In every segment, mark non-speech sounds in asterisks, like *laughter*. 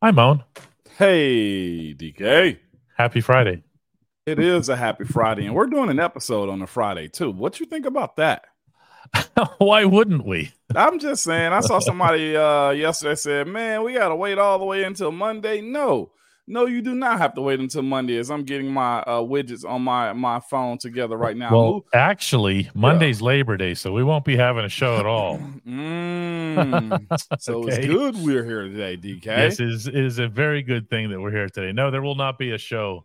Hi, Moan. Hey, DK. Happy Friday. It is a happy Friday, and we're doing an episode on a Friday too. What you think about that? *laughs* Why wouldn't we? I'm just saying. I saw somebody uh, yesterday said, "Man, we got to wait all the way until Monday." No, no, you do not have to wait until Monday. As I'm getting my uh, widgets on my my phone together right now. Well, Move- actually, Monday's Labor Day, so we won't be having a show at all. *laughs* Mm, so *laughs* it's good we're here today, DK. Yes, it is it is a very good thing that we're here today. No, there will not be a show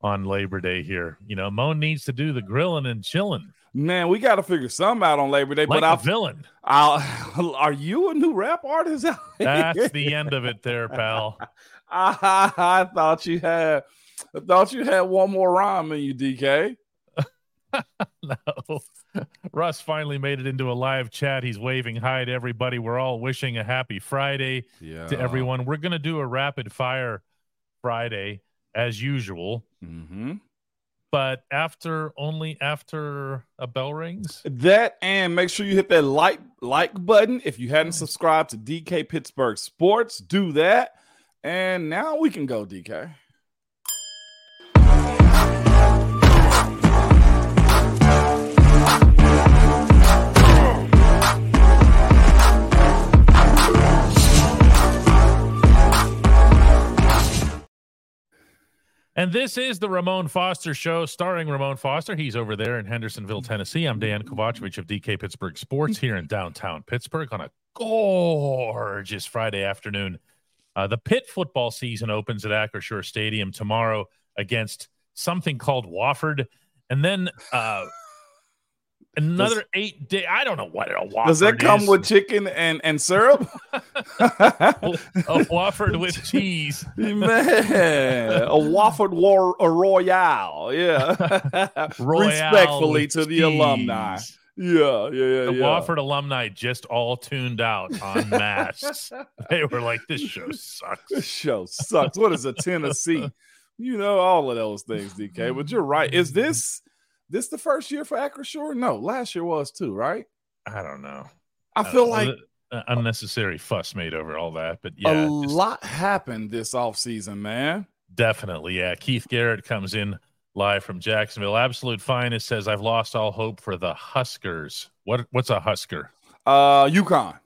on Labor Day here. You know, Moan needs to do the grilling and chilling Man, we got to figure something out on Labor Day. like but I'll villain. I'll, *laughs* are you a new rap artist? That's the end of it, there, pal. I, *laughs* I thought you had I thought you had one more rhyme in you, DK. *laughs* No. Russ finally made it into a live chat. He's waving hi to everybody. We're all wishing a happy Friday. Yeah. to everyone. We're going to do a rapid fire Friday as usual, hmm but after only after a bell rings. That and make sure you hit that like like button if you hadn't subscribed to DK Pittsburgh Sports. Do that, and now we can go, DK. And this is the Ramon Foster Show, starring Ramon Foster. He's over there in Hendersonville, Tennessee. I'm Dejan Kovacevic of DK Pittsburgh Sports here in downtown Pittsburgh on a gorgeous Friday afternoon. Uh, the Pitt football season opens at Acrisure Stadium tomorrow against something called Wofford, and then uh, *laughs* another eight day. I don't know what a Wofford Does that come is. with chicken and and syrup? *laughs* *laughs* a Wofford with cheese? Man, a Wofford War a Royale, yeah. Royale Respectfully to the alumni. Yeah, yeah, yeah. The yeah. Wofford alumni just all tuned out on *laughs* masks. they were like, "This show sucks. This show sucks. What is a Tennessee? You know all of those things, DK. But you're right. Is this this the first year for Acrisure? No, last year was too, right? I don't know. I don't feel know. like Uh, unnecessary fuss made over all that, but yeah, a lot happened this offseason, man. definitely. Yeah, Keith Garrett comes in live from Jacksonville. Absolute finest says, "I've lost all hope for the Huskers." What? What's a Husker? Uh UConn.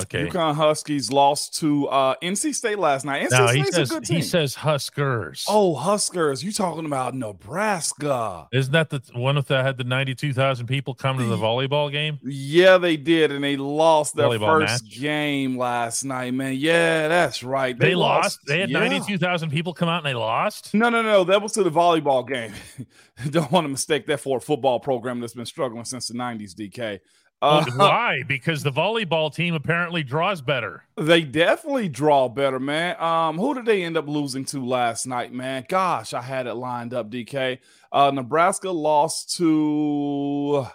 Okay. UConn Huskies lost to uh NC State last night. NC he State's says a good team. he says Huskers. oh, Huskers. You talking about Nebraska. isn't that the one that had the ninety-two thousand people come to the volleyball game? Yeah, they did, and they lost their Volleyball first match. game last night, man. Yeah, that's right. They, lost. They had Yeah. ninety-two thousand people come out and they lost. No, no, no. That was to the volleyball game. *laughs* Don't want to mistake that for a football program that's been struggling since the 90s, DK. Uh, *laughs* why? Because the volleyball team apparently draws better. they definitely draw better, man. Um, who did they end up losing to last night, man? Gosh, I had it lined up, DK. Uh, Nebraska lost to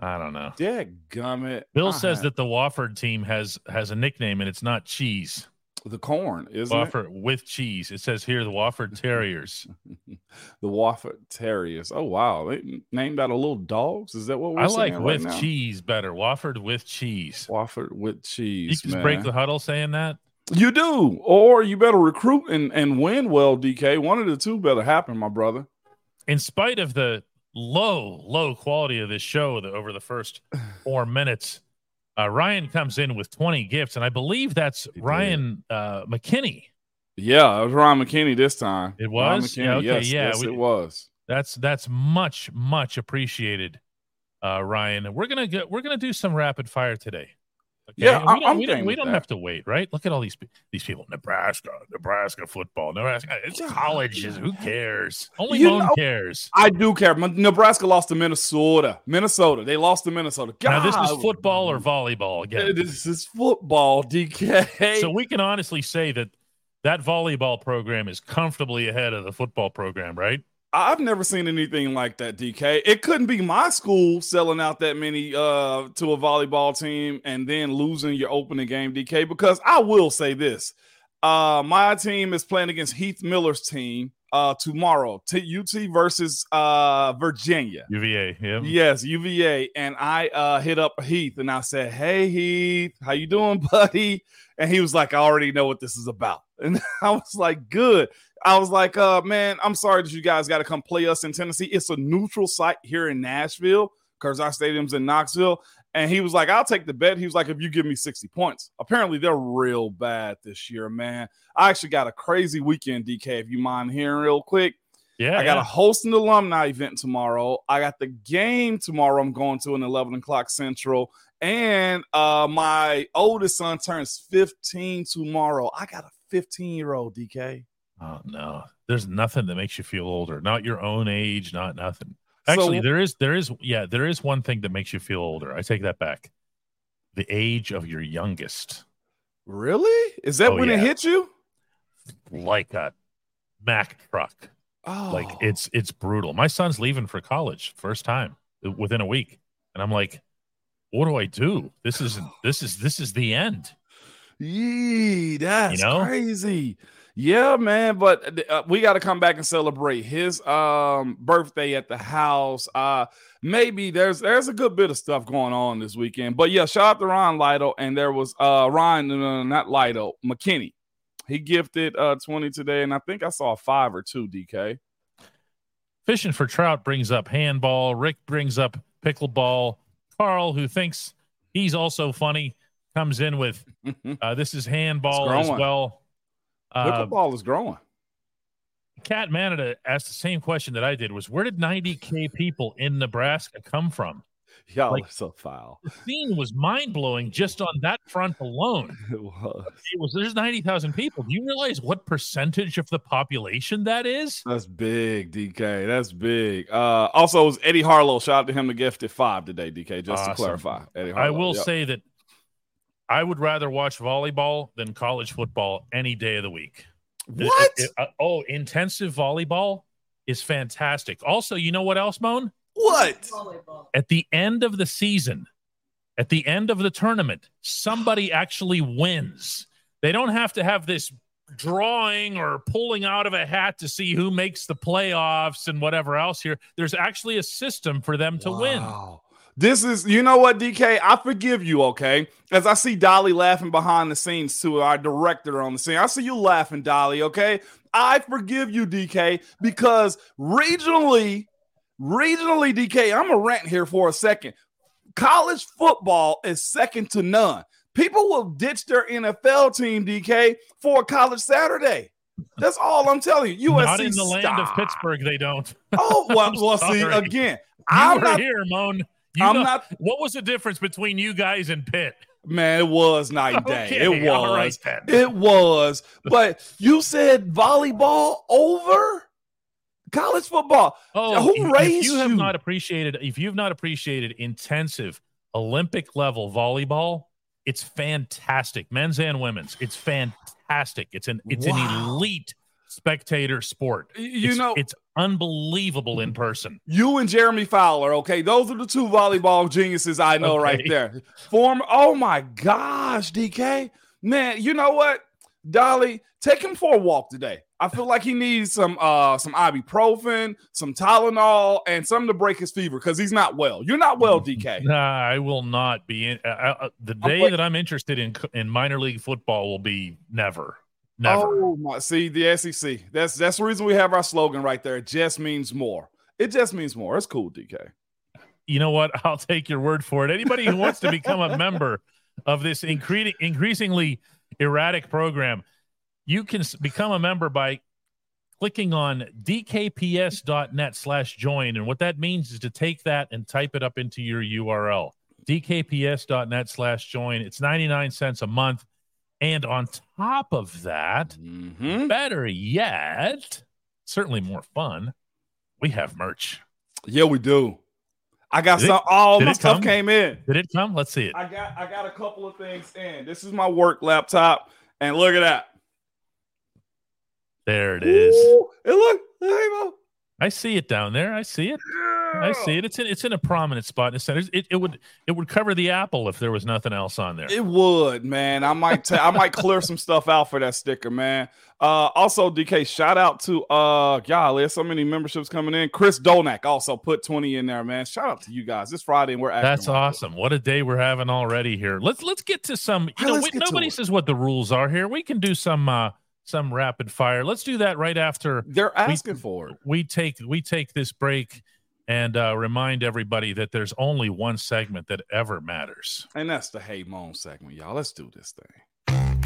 I don't know. Dead gummit. Bill says that the Wofford team has has a nickname and it's not cheese. The corn, isn't Wofford with cheese. It says here the Wofford Terriers. *laughs* The Wofford Terriers. Oh wow, they named out a little dogs. Is that what we're I like saying with now? cheese better. Wofford with cheese. Wofford with You cheese. just man. break the huddle saying that. You do, or you better recruit and, and win well, DK. One of the two better happen, my brother. In spite of the low, low quality of this show the, over the first four minutes, uh, Ryan comes in with 20 gifts, and I believe that's He. Ryan uh, McKinney. Yeah, it was Ron McKinney this time. It was? McKinney, Yeah, okay, yes, yeah, yes, we- it was. That's that's much much appreciated, uh, Ryan. We're gonna get we're gonna do some rapid fire today. Okay? Yeah, I- we don't, we don't, we don't have to wait, right? Look at all these these people. Nebraska, Nebraska football, Nebraska. It's colleges. Who cares? Only You know- cares. I do care. Nebraska lost to Minnesota. Minnesota. They lost to Minnesota. God, Now this is football or volleyball again. This is football, DK. So we can honestly say that that volleyball program is comfortably ahead of the football program, right? I've never seen anything like that, DK. It couldn't be my school selling out that many uh to a volleyball team and then losing your opening game, DK. Because I will say this. Uh my team is playing against Heath Miller's team uh, tomorrow. T- UT versus uh, Virginia. UVA. Yeah. Yes, UVA. And I uh, hit up Heath and I said, "Hey Heath, how you doing, *laughs* buddy?" And he was like, "I already know what this is about." *laughs* And I was like, "Good." I was like, uh, man, I'm sorry that you guys got to come play us in Tennessee. It's a neutral site here in Nashville because our stadium's in Knoxville. And he was like, I'll take the bet. He was like, if you give me 60 points. Apparently, they're real bad this year, man. I actually got a crazy weekend, DK, if you mind hearing real quick. Yeah. I got yeah. to host an alumni event tomorrow. I got the game tomorrow. I'm going to an 11 o'clock central. And uh, my oldest son turns 15 tomorrow. I got a 15 year old, DK. Oh no, there's nothing that makes you feel older. Not your own age, not nothing. Actually, So- there is, there is, yeah, there is one thing that makes you feel older. I take that back. The age of your youngest, Really? Is that Oh, when it yeah. hit you? like a Mack truck. Oh, Like it's it's brutal. My son's leaving for college first time uh, within a week, and I'm like, what do I do? This is this is this is the end. Yee, that's know? crazy. Yeah, man. But uh, we got to come back and celebrate his um birthday at the house. Uh maybe there's there's a good bit of stuff going on this weekend. But yeah, shout out to Ron Lido, and there was uh no, no, not Lido, McKinney. He gifted uh 20 today, and I think I saw five or two, DK. Fishing for trout brings up handball. Rick brings up pickleball. Carl, who thinks he's also funny, comes in with *laughs* uh, this is handball as growing. Well. Uh, Pickleball is growing. Cat Manada asked the same question that I did: was where did 90k people in Nebraska come from? Y'all like- are so foul. The scene was mind blowing just on that front alone. *laughs* It was. It was there's 90,000 people. Do you realize what percentage of the population that is? That's big, DK. That's big. Uh, also, it was Eddie Harlow. Shout out to him to gifted five today, DK. Just Awesome. to clarify, Eddie Harlow. I will Yep. say that I would rather watch volleyball than college football any day of the week. It- what? it- uh, oh, intensive volleyball is fantastic. Also, you know what else, Moan? what? At the end of the season, at the end of the tournament, somebody actually wins. They don't have to have this drawing or pulling out of a hat to see who makes the playoffs and whatever else here. There's actually a system for them to win. This is, you know what, DK? I forgive you, okay? As I see Dolly laughing behind the scenes too, our director on the scene. I see you laughing, Dolly, okay? I forgive you, DK, because regionally, regionally, DK, I'm a rant here for a second. College football is second to none. People will ditch their NFL team, DK, for a college Saturday. That's all I'm telling you. USC Not in the land of. Pittsburgh, they don't. Oh, well, *laughs* well see, again, You I'm not here, Moan. You I'm know- not What was the difference between you guys and Pitt? Man, it was night and *laughs* day. Okay, it was. right. It was. But you said volleyball over college football. Oh, Who if- if raised you have you? not appreciated, if you've not appreciated intensive Olympic level volleyball, it's fantastic. Men's and women's. It's fantastic. It's an it's an elite spectator sport. You It's- know, it's unbelievable in person. you and Jeremy Fowler, okay? Those are the two volleyball geniuses I know right there. Former, oh my gosh, DK. Man, you know what? Dolly, take him for a walk today. I feel like he needs some uh some ibuprofen, some Tylenol, and something to break his fever because he's not well. You're not well, DK. *laughs* Nah, I will not be in. Uh, uh, the I'm day that I'm interested in in minor league football will be never, never. Oh my! See the SEC. That's that's the reason we have our slogan right there. It just means more. It just means more. It's cool, DK. you know what? *laughs* I'll take your word for it. Anybody who wants to become a member of this incre- increasingly erratic program, you can become a member by clicking on dkps.net slash join. And what that means is to take that and type it up into your URL, dkps.net slash join. It's 99 cents a month. And on top of that, Mm-hmm. better yet, certainly more fun, we have merch. Yeah, we do. I got Did it- some. All my stuff come? came in. Did it come? Let's see it. I got I got a couple of things in. This is my work laptop, and look at that. There it is. Ooh, it look. You. I see it down there. I see it. I see it. It's in it's in a prominent spot in the center. It, it would it would cover the apple if there was nothing else on there. It would, man. I might ta- I might clear some stuff out for that sticker, man. Uh, also, DK, shout out to uh, golly, there's so many memberships coming in. Chris Donak also put 20 in there, man. Shout out to you guys. This Friday, and we're that's awesome. What a day we're having already here. Let's let's get to some. You know, we, nobody says what the rules are here. We can do some uh some rapid fire. Let's do that right after they're asking we, for it. We take we take this break and uh, remind everybody that there's only one segment that ever matters, and that's the Hey Moan segment, y'all. Let's do this thing.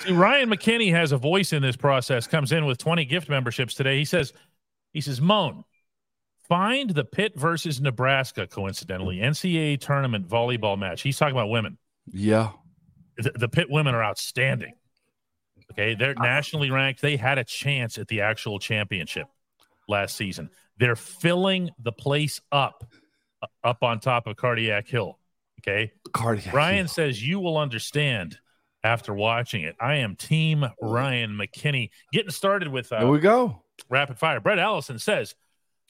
See, Ryan McKinney has a voice in this process. Comes in with 20 gift memberships today. He says, he says, Moan, find the Pitt versus Nebraska, coincidentally, NCAA tournament volleyball match. He's talking about women. Yeah. The, the Pitt women are outstanding. Okay. They're nationally ranked. They had a chance at the actual championship last season. They're filling the place up, uh, up on top of Cardiac Hill. Okay. Cardiac Ryan Hill. says you will understand after watching it. I am Team Ryan McKinney. Getting started with uh, Here we go. Rapid fire. Brett Allison says,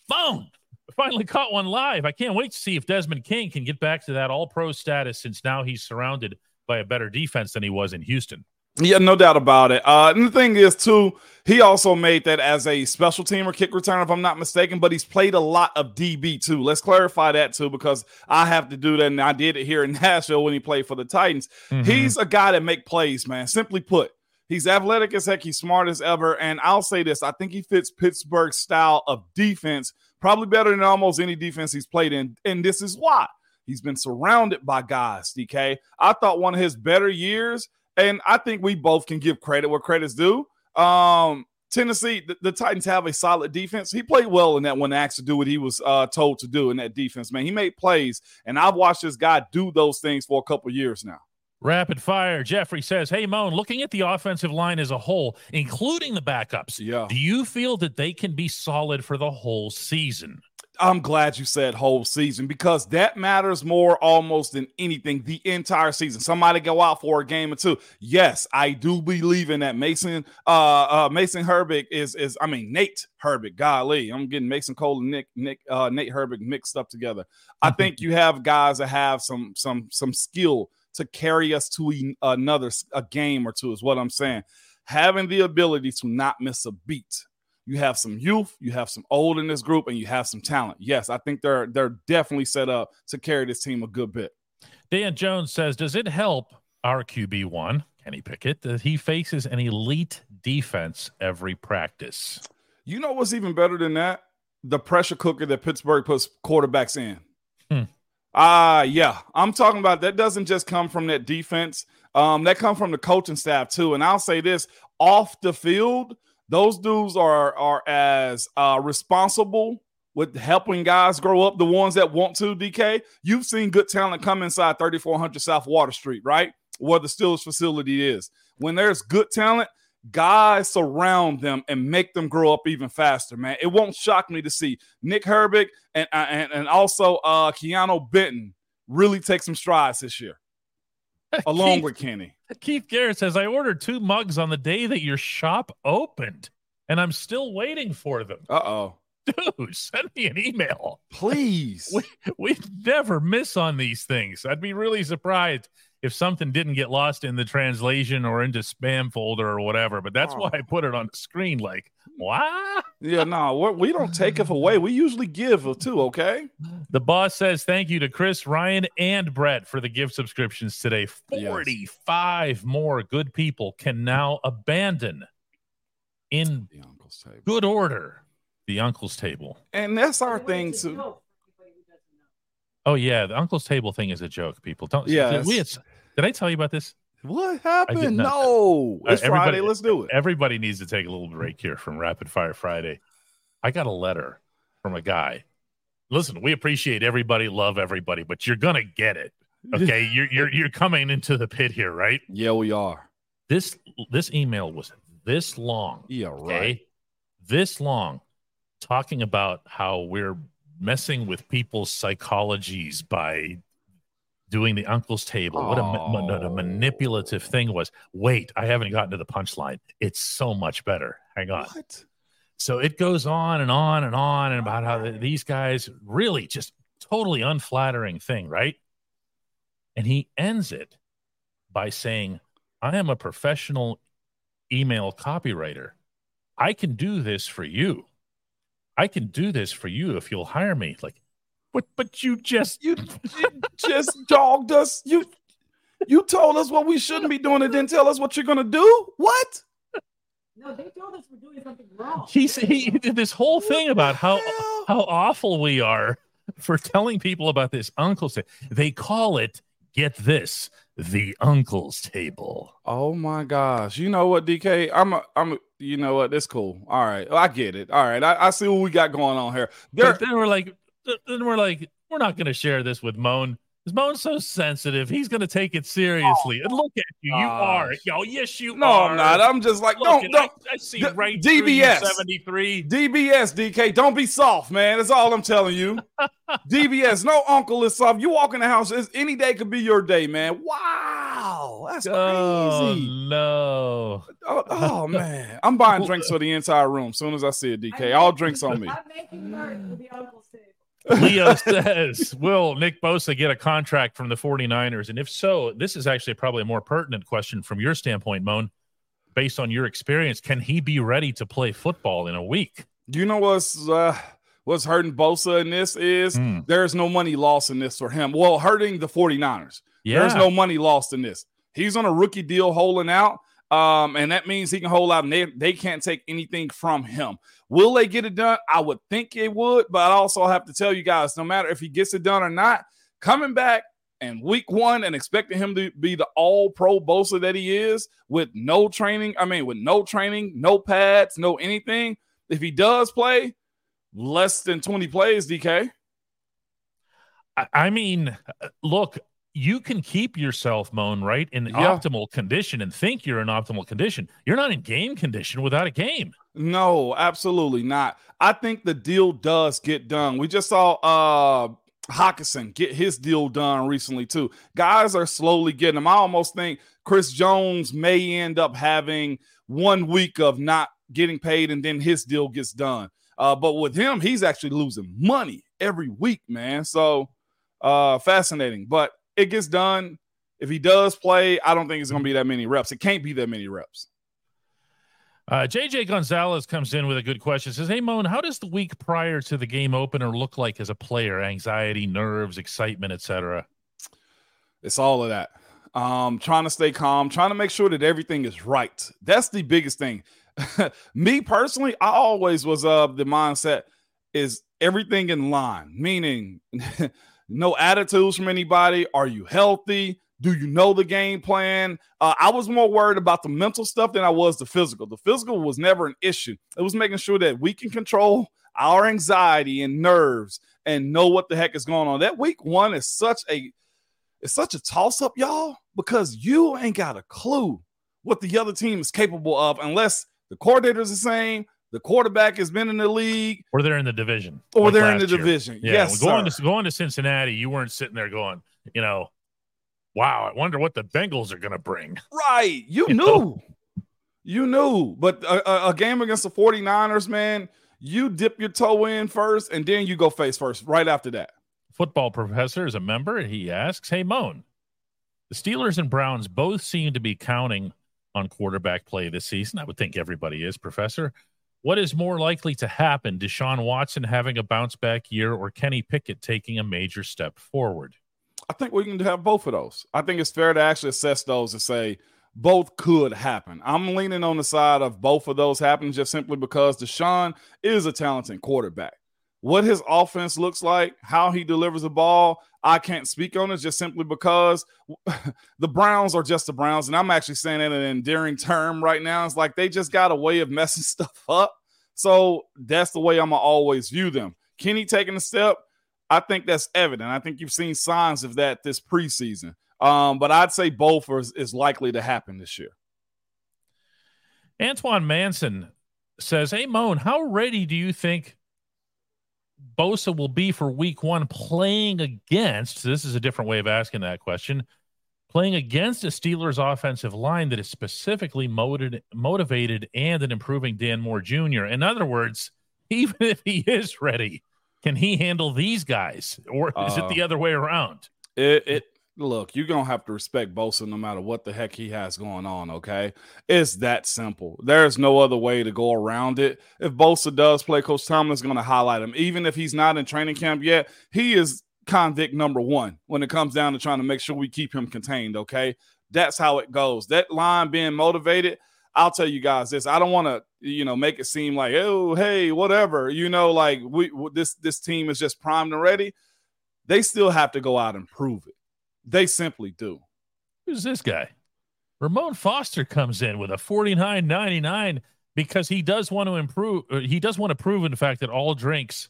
Phone. Finally caught one live. I can't wait to see if Desmond King can get back to that all pro status since now he's surrounded by a better defense than he was in Houston. Yeah, no doubt about it. Uh, and the thing is, too, he also made that as a special team or kick returner, if I'm not mistaken, but he's played a lot of DB too. Let's clarify that too, because I have to do that, and I did it here in *laughs* Nashville when he played for the Titans. Mm-hmm. He's a guy that make plays, man. Simply put, he's athletic as heck, he's smart as ever, and I'll say this: I think he fits Pittsburgh's style of defense probably better than almost any defense he's played in, and this is why he's been surrounded by guys. DK, I thought one of his better years and I think we both can give credit where credit's due. Um, Tennessee, the, the, Titans have a solid defense. He played well in that one asked to do what he was uh, told to do in that defense, man. He made plays, and I've watched this guy do those things for a couple years now. Rapid fire. Jeffrey says, Hey, Moan, looking at the offensive line as a whole, including the backups, yeah. do you feel that they can be solid for the whole season? I'm glad you said whole season because that matters more almost than anything the entire season. Somebody go out for a game or two. Yes, I do believe in that. Mason uh, uh Mason Herbig is is I mean Nate Herbig. Golly, I'm getting Mason Cole and Nick Nick uh, Nate Herbig mixed up together. I think you have guys that have some some some skill to carry us to another a game or two is what I'm saying. Having the ability to not miss a beat you have some youth, you have some old in this group, and you have some talent. Yes, I think they're they're definitely set up to carry this team a good bit. Dan Jones says, "Does it help our QB one Kenny Pickett that he faces an elite defense every practice?" You know what's even better than that? The pressure cooker that Pittsburgh puts quarterbacks in. Hmm. Ah, uh, yeah. I'm talking about that doesn't just come from that defense. Um, that come from the coaching staff too. And I'll say this: off the field, those dudes are are as uh, responsible with helping guys grow up. The ones that want to, DK. You've seen good talent come inside 3400 South Water Street, right? Where the Steelers facility is. When there's good talent, guys surround them and make them grow up even faster, man. It won't shock me to see Nick Herbig and uh, and, and also uh Keanu Benton really take some strides this year. *laughs* Along Keith, with Kenny. Keith Garrett says, I ordered two mugs on the day that your shop opened, and I'm still waiting for them. Uh oh. *laughs* Dude, send me an email. Please. *laughs* We, we never miss on these things. I'd be really surprised if something didn't get lost in the translation or into spam folder or whatever. But that's oh. why I put it on the screen. Like, what? Yeah, no, we don't take it away. We usually give too. Okay. The boss says thank you to Chris, Ryan, and Brett for the gift subscriptions today. Forty-five yes. more good people can now abandon in good order the uncle's table. And that's our thing too. Oh yeah, the uncle's table thing is a joke. People don't. Yeah, we had, did I tell you about this? What happened? No, it's uh, Friday. Let's do it. Everybody needs to take a little break here from Rapid Fire Friday. I got a letter from a guy listen, we appreciate everybody, love everybody, but you're gonna get it. Okay, *laughs* you're you're you're coming into the pit here, right? Yeah, we are. This this email was this long. Yeah, Okay, right. this long, talking about how we're messing with people's psychologies by doing the uncle's table. What a, what a Oh. manipulative thing was. Wait, I haven't gotten to the punchline. It's so much better. Hang on. What? So it goes on and on and on and about how th- these guys really just totally unflattering thing, right? And he ends it by saying, I am a professional email copywriter. I can do this for you. I can do this for you if you'll hire me. Like, but but you just You, you just dogged us. You you told us what we shouldn't be doing and didn't tell us what you're gonna do. What? No, they told us we're doing something wrong. he s- he did this whole thing about how hell? how awful we are for telling people about this uncle's table. They call it, get this, the uncle's table. Oh my gosh! You know what, DK? I'm a, I'm. A, you know what? That's cool. All right, I get it. All right, I, I see what we got going on here. There, But then we're like, then we're like, we're not going to share this with Moan. Because Moan's so sensitive, he's going to take it seriously. and look at you, you are. gosh. Yo, yes, you no, are. I'm not. I'm just like, Look, don't, don't. I, I see D- right through you, DBS. 73. DBS, DK, don't be soft, man. That's all I'm telling you. *laughs* DBS, no uncle is soft. You walk in the house, it's, any day could be your day, man. Wow, that's Oh, crazy. no. Oh, oh, *laughs* man, I'm buying drinks for the entire room. As soon as I see it, DK, all drinks on me. I'm making merch with the uncle's table. Leo *laughs* says, Will Nick Bosa get a contract from the 49ers? And if so, this is actually probably a more pertinent question from your standpoint, Moan. Based on your experience, can he be ready to play football in a week? Do you know what's uh, what's hurting Bosa in this is Hmm. there's no money lost in this for him. Well, hurting the 49ers. Yeah. There's no money lost in this. He's on a rookie deal holding out. Um, and that means he can hold out and they, they can't take anything from him. Will they get it done? I would think it would, but I also have to tell you guys, no matter if he gets it done or not, coming back and week one and expecting him to be the all pro Bosa that he is with no training, I mean, with no training, no pads, no anything. If he does play less than 20 plays, DK, I, mean, look, you can keep yourself, Moan, right, in Yeah. optimal condition and think you're in optimal condition. You're not in game condition without a game. No, absolutely not. I think the deal does get done. We just saw uh Hockenson get his deal done recently too. Guys are slowly getting them. I almost think Chris Jones may end up having one week of not getting paid and then his deal gets done. Uh, but with him, he's actually losing money every week, man. So uh fascinating. But it gets done. If he does play, I don't think it's gonna be that many reps. It can't be that many reps. Uh, JJ Gonzalez comes in with a good question. Says, "Hey Moan, how does the week prior to the game opener look like as a player? Anxiety, nerves, excitement, etc." It's all of that. Um, trying to stay calm, trying to make sure that everything is right. That's the biggest thing. *laughs* Me personally, I always was of the mindset is everything in line, meaning *laughs* no attitudes from anybody. Are you healthy? Do you know the game plan? Uh, I was more worried about the mental stuff than I was the physical. The physical was never an issue. It was making sure that we can control our anxiety and nerves and know what the heck is going on. That week one is such a it's such a toss up, y'all, because you ain't got a clue what the other team is capable of unless the coordinator's the same, the quarterback has been in the league, Or they're in the division, or like they're in the year. division. Yeah, yes, going sir. to going to Cincinnati, you weren't sitting there going, you know, wow, I wonder what the Bengals are going to bring. Right. You, *laughs* You knew. know? You knew. But a, a- a game against the 49ers, man, you dip your toe in first and then you go face first right after that. Football professor is a member. He asks, "Hey Moan, the Steelers and Browns both seem to be counting on quarterback play this season. I would think everybody is, Professor. What is more likely to happen? Deshaun Watson having a bounce back year, or Kenny Pickett taking a major step forward?" I think we can have both of those. I think it's fair to actually assess those and say both could happen. I'm leaning on the side of both of those happening just simply because Deshaun is a talented quarterback. What his offense looks like, how he delivers the ball, I can't speak on it just simply because *laughs* the Browns are just the Browns. And I'm actually saying that in an endearing term right now. It's like they just got a way of *laughs* messing stuff up. So that's the way I'm going to always view them. Kenny taking a step, I think that's evident. I think you've seen signs of that this preseason. Um, but I'd say both is, is likely to happen this year. Antoine Manson says, Hey, Moan, how ready do you think Bosa will be for week one playing against? This is a different way of asking that question. Playing against a Steelers offensive line that is specifically motivated, motivated and an improving Dan Moore Jr. In other words, *laughs* even if he is ready, can he handle these guys, or is uh, it the other way around? It, it look, you're gonna have to respect Bosa no matter what the heck he has going on. Okay, it's that simple. There's no other way to go around it. If Bosa does play, Coach Tomlin's gonna highlight him, even if he's not in training camp yet. He is convict number one when it comes down to trying to make sure we keep him contained. Okay, that's how it goes. That line being motivated. I'll tell you guys this. I don't want to, you know, make it seem like, oh, hey, whatever. You know, like we this this team is just primed and ready. They still have to go out and prove it they simply do. Who's this guy? Ramon Foster comes in with a 49.99 because he does want to improve. He does want to prove in the fact that all drinks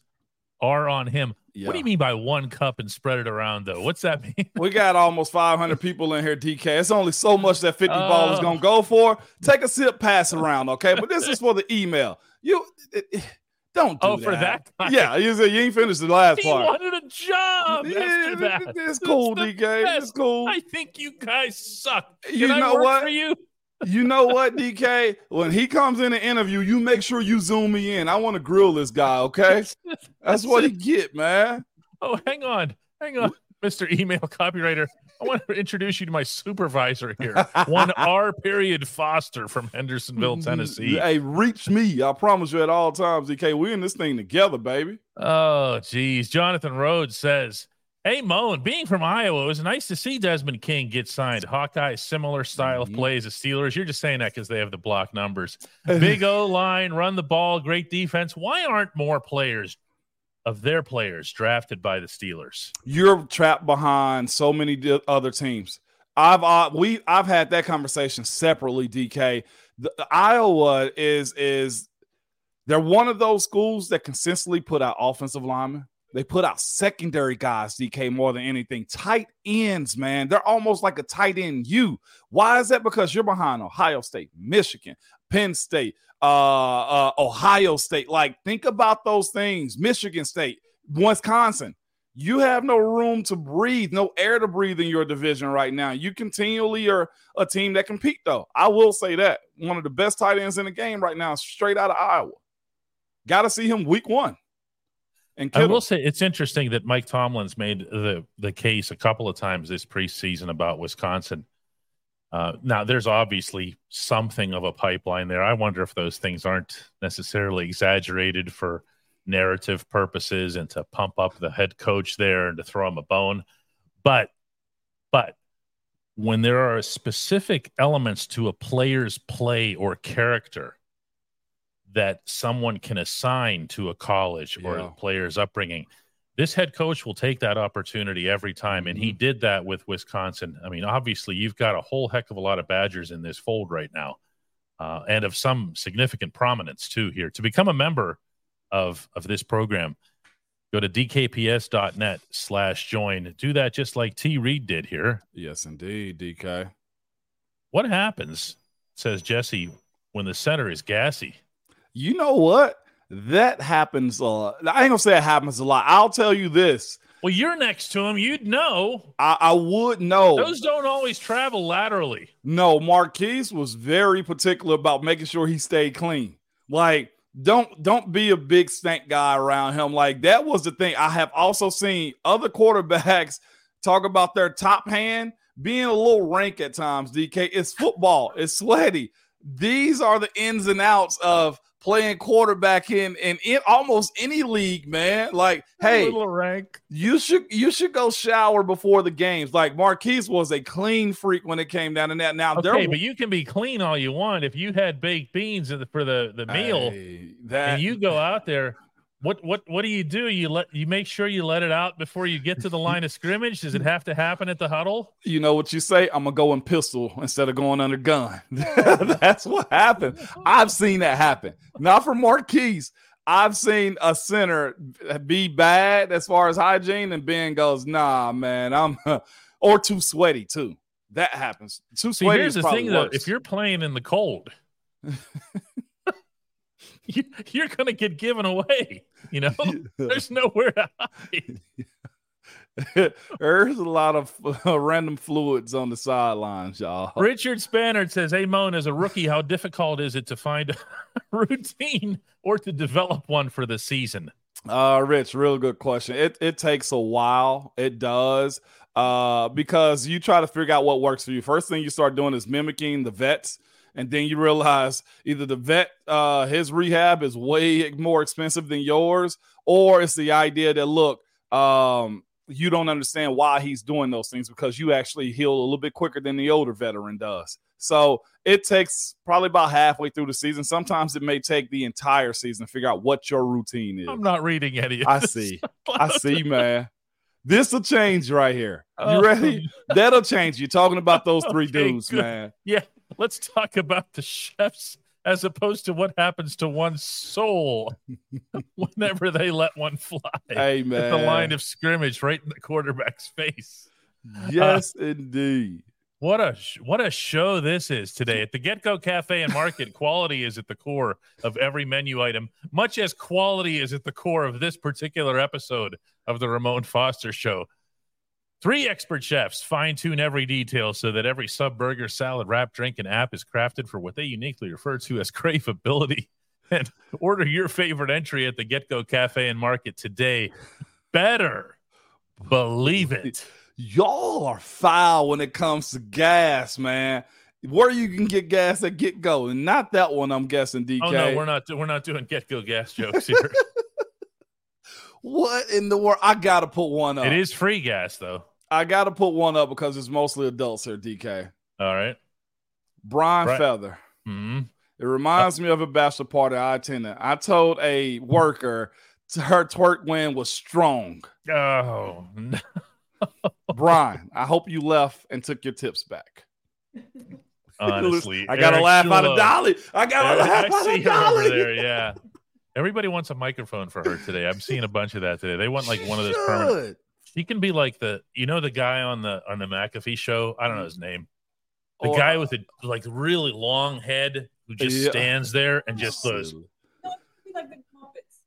are on him. Yeah. What do you mean by one cup and spread it around though? What's that mean? we got almost 500 *laughs* people in here, DK. It's only so much that 50 uh, ball is going to go for. Take a sip, pass around, okay? But this is for the email. You it, don't do oh, that. for that? Guy. Yeah, you said you ain't finished the last he part. He wanted a job yeah, after that. It's cool, it's DK. It's cool. I think you guys suck. Can you know what? You? you know what, DK? *laughs* When he comes in an interview, you make sure you zoom me in. I want to grill this guy, okay? *laughs* That's what he get, man. Oh, hang on. Hang on, Mr. Email Copywriter. I want to introduce you to my supervisor here, *laughs* one R. Period Foster from Hendersonville, Tennessee. Hey, reach me. I promise you at all times, DK. We're in this thing together, baby. Oh, geez. Jonathan Rhodes says, Hey, Moan, being from Iowa, it was nice to see Desmond King get signed. Hawkeye, similar style mm-hmm. of plays as Steelers. You're just saying that because they have the block numbers. *laughs* Big O line, run the ball, great defense. Why aren't more players of their players drafted by the Steelers. You're trapped behind so many other teams. I've uh, we I've had that conversation separately. DK, the, Iowa is is they're one of those schools that consistently put out offensive linemen. They put out secondary guys, DK, more than anything. Tight ends, man. They're almost like a tight end you. Why is that? Because you're behind Ohio State, Michigan, Penn State, uh, uh, Ohio State. Like, think about those things. Michigan State, Wisconsin. You have no room to breathe, no air to breathe in your division right now. You continually are a team that compete, though. I will say that one of the best tight ends in the game right now, straight out of Iowa. Got to see him week one. And I will say it's interesting that Mike Tomlin's made the the case a couple of times this preseason about Wisconsin uh, now, there's obviously something of a pipeline there. I wonder if those things aren't necessarily exaggerated for narrative purposes and to pump up the head coach there and to throw him a bone. But, but when there are specific elements to a player's play or character that someone can assign to a college or a player's upbringing, this head coach will take that opportunity every time. And he mm-hmm. did that with Wisconsin. I mean, obviously, you've got a whole heck of a lot of Badgers in this fold right now, uh, and of some significant prominence too here. To become a member of, of this program, go to dkps.net slash join. Do that just like T. Reed did here. Yes, indeed, DK. What happens, says Jesse, when the center is gassy? You know what? That happens a lot. I ain't gonna say it happens a lot. I'll tell you this. Well, you're next to him. You'd know. I, I would know. Those don't always travel laterally. No, Maurkice was very particular about making sure he stayed clean. Like, don't don't be a big stank guy around him. Like that was the thing. I have also seen other quarterbacks *laughs* talk about their top hand being a little rank at times. DK, it's football. It's sweaty. These are the ins and outs of playing quarterback in in, in almost any league, man. Like, hey, rank. You should you should go shower before the games. Like Maurkice was a clean freak when it came down to that. Now, okay, but you can be clean all you want if you had baked beans for the the meal, that, and you go out there what what what do you do? You let you make sure you let it out before you get to the line of scrimmage. Does it have to happen at the huddle? You know what you say? I'm gonna go in pistol instead of going under gun. *laughs* That's what happened. I've seen that happen. Not for Maurkice. I've seen a center be bad as far as hygiene, and Ben goes, "Nah, man, I'm *laughs* or too sweaty too." That happens. Too See, sweaty. here's is the thing though: if you're playing in the cold, *laughs* *laughs* you're going to get given away. You know, *laughs* *laughs* there's nowhere to hide. There's a lot of uh, random fluids on the sidelines, y'all. Richard Spannard says, "Hey, Moan, as a rookie, how difficult is it to find a routine or to develop one for the season?" Uh, Rich, real good question. It it takes a while. It does. Uh, because you try to figure out what works for you. First thing you start doing is mimicking the vets, and then you realize either the vet, uh, his rehab is way more expensive than yours, or it's the idea that look, um, you don't understand why he's doing those things because you actually heal a little bit quicker than the older veteran does. So it takes probably about halfway through the season. Sometimes it may take the entire season to figure out what your routine is. I'm not reading any. Of I see. I see, man. This will change right here. You Oh. ready? *laughs* That'll change. You're talking about those three Okay, dudes, good. man. Let's talk about the chefs as opposed to what happens to one's soul *laughs* whenever they let one fly Hey, at the line of scrimmage right in the quarterback's face. yes, uh, indeed. What a what a show this is today at the Get Go Cafe and Market. *laughs* quality is at the core of every menu item, much as quality is at the core of this particular episode of the Ramon Foster Show. Three expert chefs fine tune every detail so that every sub burger, salad, wrap, drink, and app is crafted for what they uniquely refer to as *laughs* craveability. And order your favorite entry at the Get Go Cafe and Market today. Better believe it. Y'all are foul when it comes to gas, man. Where you can get gas at get go, and not that one. I'm guessing, DK. Oh no, we're not. We're not doing Get Go gas jokes here. *laughs* What in the world? I gotta put one up. It is free gas, though. I gotta put one up because it's mostly adults here, DK. All right. Brian Right. Feather. hmm It reminds me of a bachelor party I attended. I told a worker to her twerk win was strong. Oh, no. Brian, I hope you left and took your tips back. honestly, *laughs* I gotta Eric laugh out of Dolly. I gotta Eric, laugh I out of Dolly. there. Yeah. Everybody wants a microphone for her today. I'm seeing a bunch of that today. They want like one of those permanent. Should. She can be like the, you know, the guy on the on the McAfee show. I don't know his name. The Or- guy with the like really long head who just Yeah. stands there and just goes, Silly. No, it could be like the Muppets.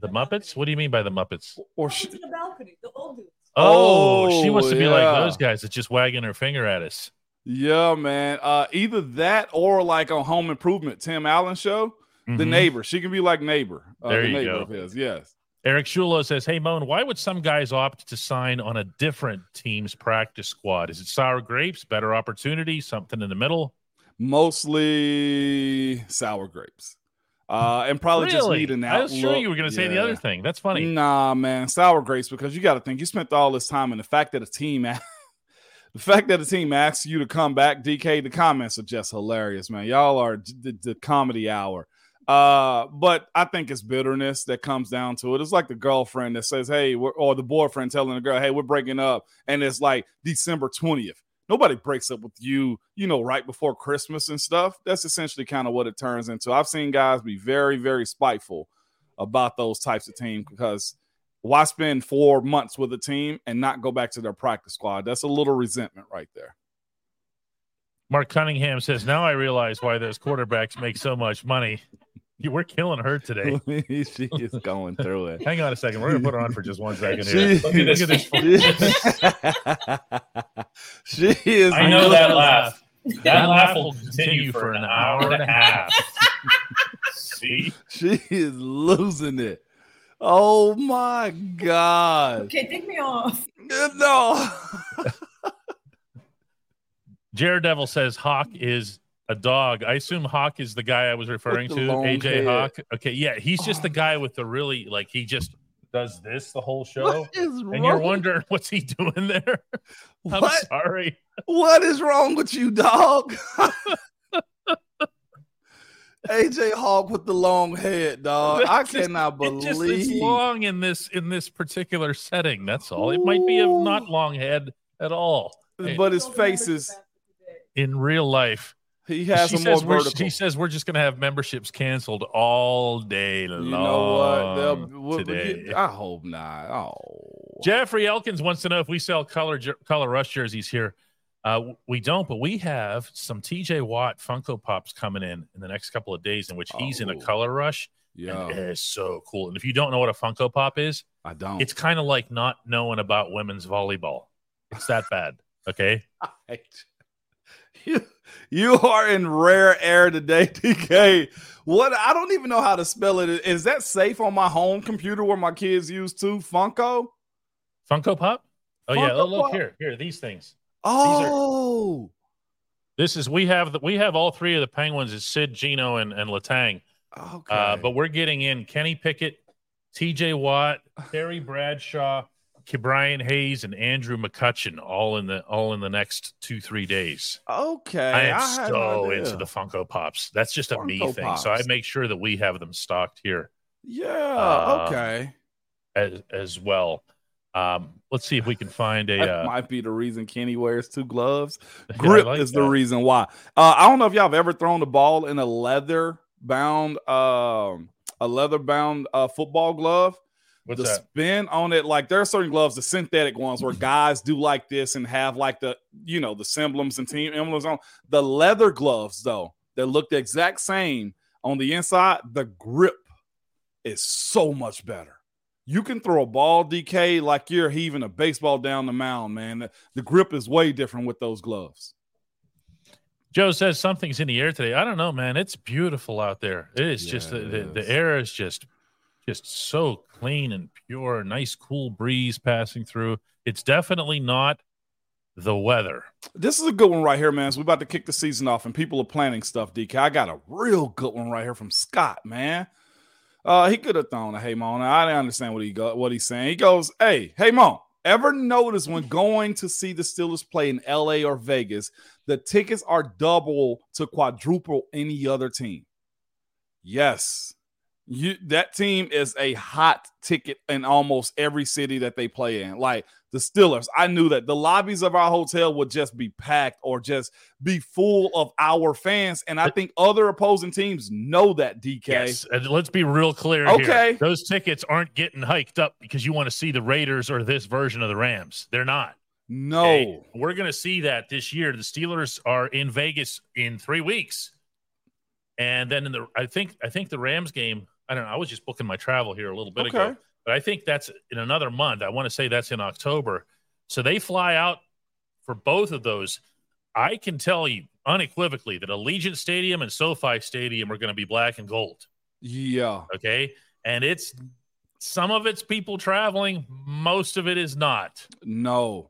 "The You know, Muppets." What do you mean by the Muppets? Or Up sh- the balcony, the old dudes. Oh, she wants to be like those guys that's just wagging her finger at us. yeah, man. Uh, either that or like on Home Improvement, Tim Allen show, the Mhm. neighbor. She can be like neighbor. Uh, There the you neighbor go. of his. Yes. Eric Shulo says, Hey, Moan, why would some guys opt to sign on a different team's practice squad? Is it sour grapes, better opportunity, something in the middle? Mostly sour grapes. Uh, and probably just really? need an I was sure you were going to say the other thing. That's funny. Nah, man, sour grapes because you got to think you spent all this time, and the fact that a team, *laughs* the fact that a team asks you to come back, DK, the comments are just hilarious, man. Y'all are the, the comedy hour. Uh, but I think it's bitterness that comes down to it. It's like the girlfriend that says, "Hey," or the boyfriend telling the girl, "Hey, we're breaking up," and it's like December twentieth. Nobody breaks up with you, you know, right before Christmas and stuff. That's essentially kind of what it turns into. I've seen guys be very, very spiteful about those types of teams because why spend four months with a team and not go back to their practice squad? That's a little resentment right there. Mark Cunningham says, Now I realize why those quarterbacks make so much money. You- *laughs* We're killing her today. *laughs* she is going through it. Hang on a second. We're going to put her on for just one second She, here. Look at this. Look at this. she is. I know that laugh. That laugh will continue for an hour and a half. *laughs* See? She is losing it. Oh my god! Okay, take me off. Uh, no. Jared Devil says Hawk is a dog. I assume Hawk is the guy I was referring to. AJ hair. Hawk. Okay, yeah, he's just the oh. guy with the really like he just does this the whole *laughs* show. What is wrong? And you're wondering *laughs* what's he doing there? *laughs* I'm what? sorry. What is wrong with you, dog? AJ Hawk with the long head, dog. I It's just- cannot It just it's long in this in this particular setting. That's all. It might be a not long head at all. but his face is In real life, He has she some more says we're, vertical. he says we're just going to have memberships canceled all day long you know what? We'll- today. I hope not. Oh, Jeffrey Elkins wants to know if we sell color color rush jerseys here. Uh, we don't, but we have some TJ Watt Funko Pops coming in in the next couple of days, in which he's in a Oh. color rush. yeah. It is so cool. And if you don't know what a Funko Pop is, I don't. it's kind of like not knowing about women's volleyball. It's that bad. Okay. *laughs* you, you are in rare air today, *laughs* DK. What I don't even know how to spell it. Is that safe on my home computer where my kids use to Funko? Funko Pop? Oh yeah, oh, look Pop. here. Here, these things. Oh, This is we have the, we have all three of the penguins. It's Sid, Geno, and and Letang. okay. Uh, but we're getting in Kenny Pickett, T.J. Watt, Terry Bradshaw, Brian Hayes, and Andrew McCutcheon all in the all in the next two three days. okay. I am had so into the Funko Pops. That's just a me Funko thing. So I make sure that we have them stocked here Yeah. Uh, okay. as as well. Um, let's see if we can find a. That Uh, might be the reason Kenny wears two gloves. *laughs* Grip like is the reason why. Uh, I don't know if y'all have ever thrown the ball in a leather bound, um, a leather bound uh, football glove. What's the that? spin on it, like there are certain gloves, the synthetic ones, where guys do like this and have like the, you know, the emblems and team emblems on. The leather gloves, though, that look the exact same on the inside, the grip is so much better. You can throw a ball DK like you're heaving a baseball down the mound, man. The, the grip is way different with those gloves. Joe says something's in the air today. I don't know, man. It's beautiful out there. It is just the, the, is. the air is just just so clean and pure. Nice cool breeze passing through. It's definitely not the weather. This is a good one right here, man. So we're about to kick the season off, and people are planning stuff. DK, I got a real good one right here from Scott, man. Uh, he could have thrown a hey Mon. I didn't understand what he go what he's saying. He goes, Hey, hey Mon, ever notice when going to see the Steelers play in LA or Vegas, the tickets are double to quadruple any other team? Yes. You that team is a hot ticket in almost every city that they play in. Like the Steelers, I knew that the lobbies of our hotel would just be packed or just be full of our fans. And I think other opposing teams know that, DK. Yes. And let's be real clear Okay. here. Those tickets aren't getting hiked up because you want to see the Raiders or this version of the Rams. They're not. No. Okay? We're going to see that this year. The Steelers are in Vegas in three weeks. And then in the I think I think the Rams game, I don't know, I was just booking my travel here a little bit ago. But I think that's in another month. I want to say that's in October. So they fly out for both of those. I can tell you unequivocally that Allegiant Stadium and SoFi Stadium are going to be black and gold. Yeah. Okay. And it's some of it's people traveling, most of it is not. No.